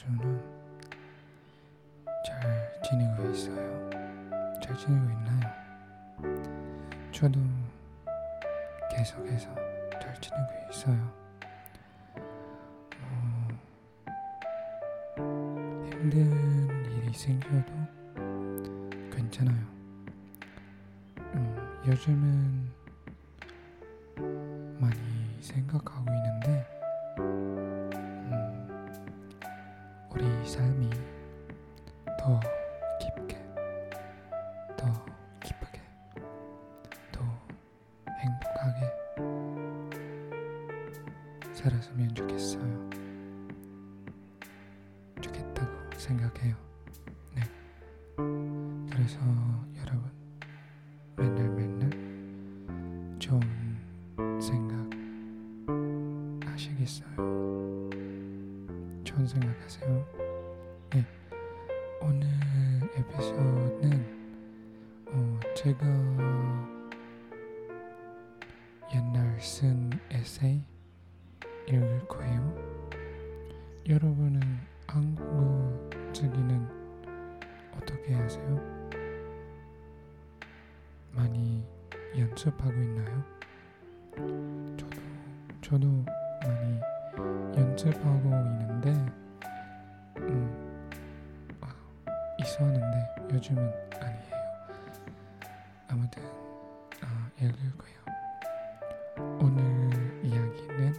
저는 잘 지내고 있어요. 잘 지내고 있나요? 저도 계속해서 잘 지내고 있어요. 어, 힘든 일이 생겨도 괜찮아요. 음, 요즘은 많이 생각하고 있는데 삶이 더 깊게, 더 기쁘게, 더 행복하게 살았으면 좋겠어요. 좋겠다고 생각해요. 네. 그래서 여러분 맨날 맨날 좋은 생각 하시겠어요? 좋은 생각 하세요. 에피소드는 어, 제가 옛날 쓴 에세이 읽을 거예요. 여러분은 한국어 쓰기는 어떻게 하세요? 많이 연습하고 있나요? 저도 저도 많이 연습하고 있는데 음, 아, 있었는데 요즘은 아니에요. 아무튼 아, 읽을 거예요. 오늘 이야기는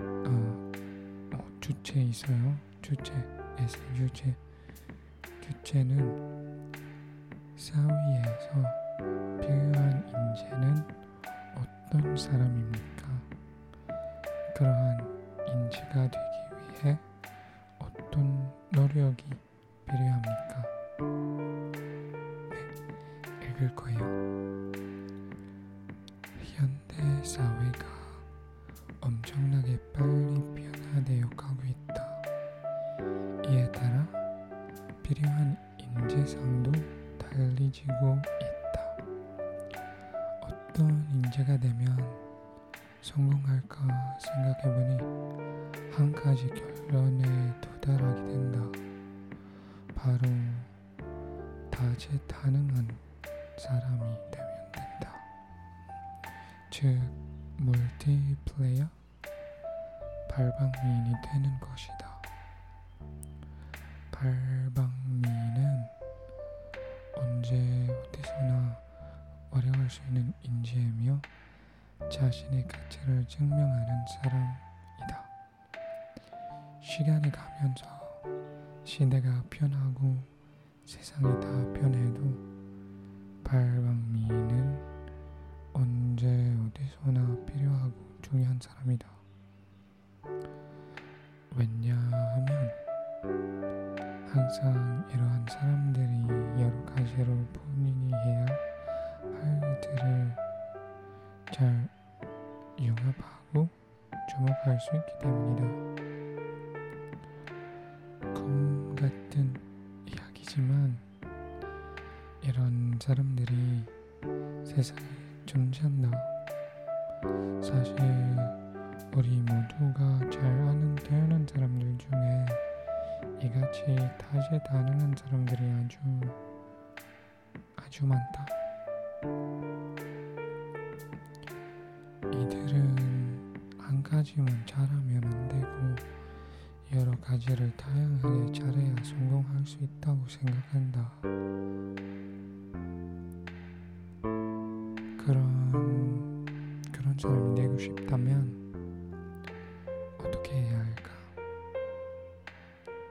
어, 어, 주제 있어요. 주제 에세이 주제 주제는 사회에서 필요한 인재는 어떤 사람입니까? 그러한 인재가 되기 위해 어떤 노력이 필요합니까? 네, 읽을 거예요. 현대 사회가 엄청나게 빨리 변화되어 가고 있다. 이에 따라 필요한 인재상도 달리지고 있다. 어떤 인재가 되면 성공할까 생각해보니 한 가지 결론에 발방미인은 언제 어디서나 활용할 수 있는 인재이며 자신의 가치를 증명하는 사람이다. 시간이 가면서 시대가 변하고 세상이 다 변해도 발방미 가지로 본인이 해야 할 일들을 잘 융합하고 주목할 수 있기 때문이다. 꿈 같은 이야기지만 이런 사람들이 세상에 존재한다. 사실 우리 모두가 잘 아는 태어난 사람들 중에 이같이 다재다능한 사람들이 아주 아주 많다. 이들은 한 가지만 잘하면 안 되고 여러 가지를 다양하게 잘해야 성공할 수 있다고 생각한다. 그런 그런 사람이 되고 싶다면 어떻게 해야 할까?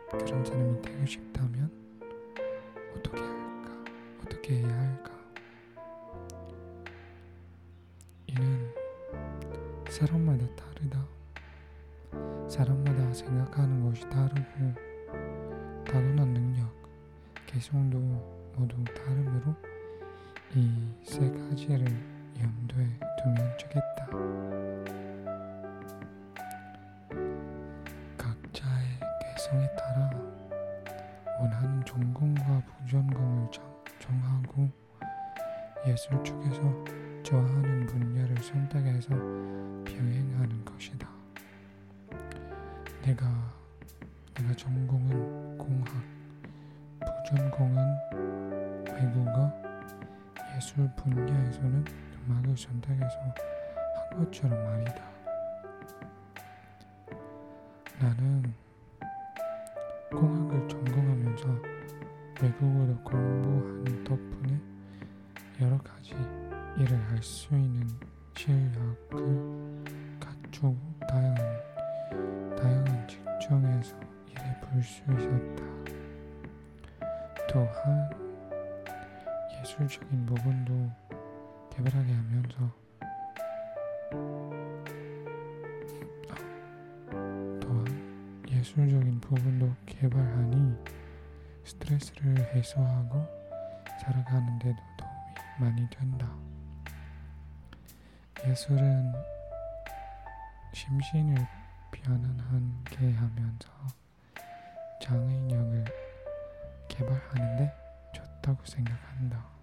그런 사람이 되고 싶다면 사람마다 다르다. 사람마다 생각하는 것이 다르고 타고난 능력, 개성도 모두 다르므로 이 세 가지를 염두에 두면 좋겠다. 각자의 개성에 따라 원하는 전공과 부전공을 정- 정하고 예술 쪽에서 좋아하는 분야를 선택해서 병행하는 것이다. 내가 내가 전공은 공학, 부전공은 외국어, 예술 분야에서는 음악을 선택해서 한 것처럼 말이다. 나는 공학을 전공하면서 외국어를 공부하는 덕분에 여러 가지 일을 할 수 있는 직종에서 일해 볼 수 있었다. 또한 예술적인 부분도 개발하게 하면서 또한 예술적인 부분도 개발하니 스트레스를 해소하고 살아가는 데도 도움이 많이 된다. 예술은 심신을 편안하게 하면서 장애인력을 개발하는데 좋다고 생각한다.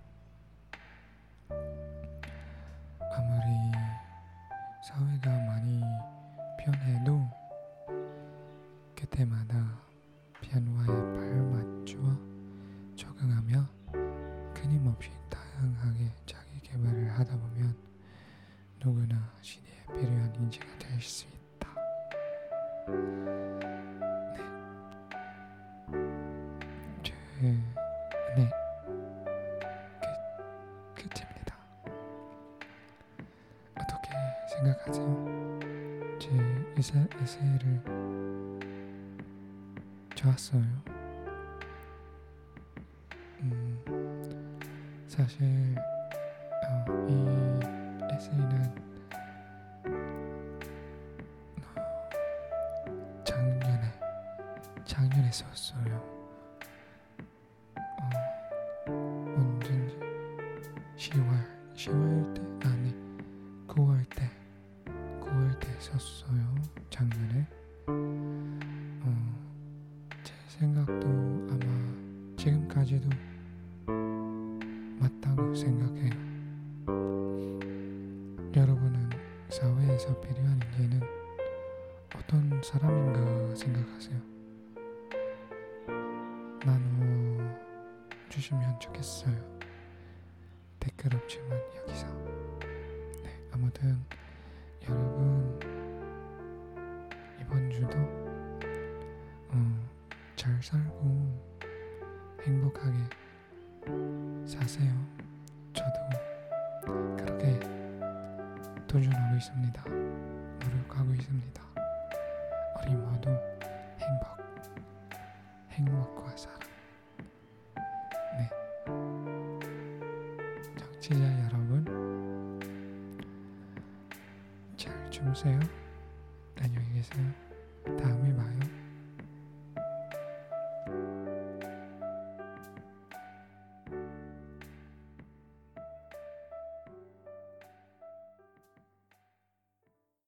에세, 에세이를 좋았어요. 음, 사실 어, 이 에세이는 어, 작년에 작년에 썼어요. 어, 언젠지 10월 10월 때 아니 필요한 인재는 어떤 사람인가 생각하세요? 나눠 주시면 좋겠어요. 댓글 없지만 여기서. 도전하고 있습니다. 노력하고 있습니다. 우리 모두 행복, 행복과 사랑. 네. 정치자 여러분, 잘 주무세요. 안녕히 계세요. 다음에 봐요.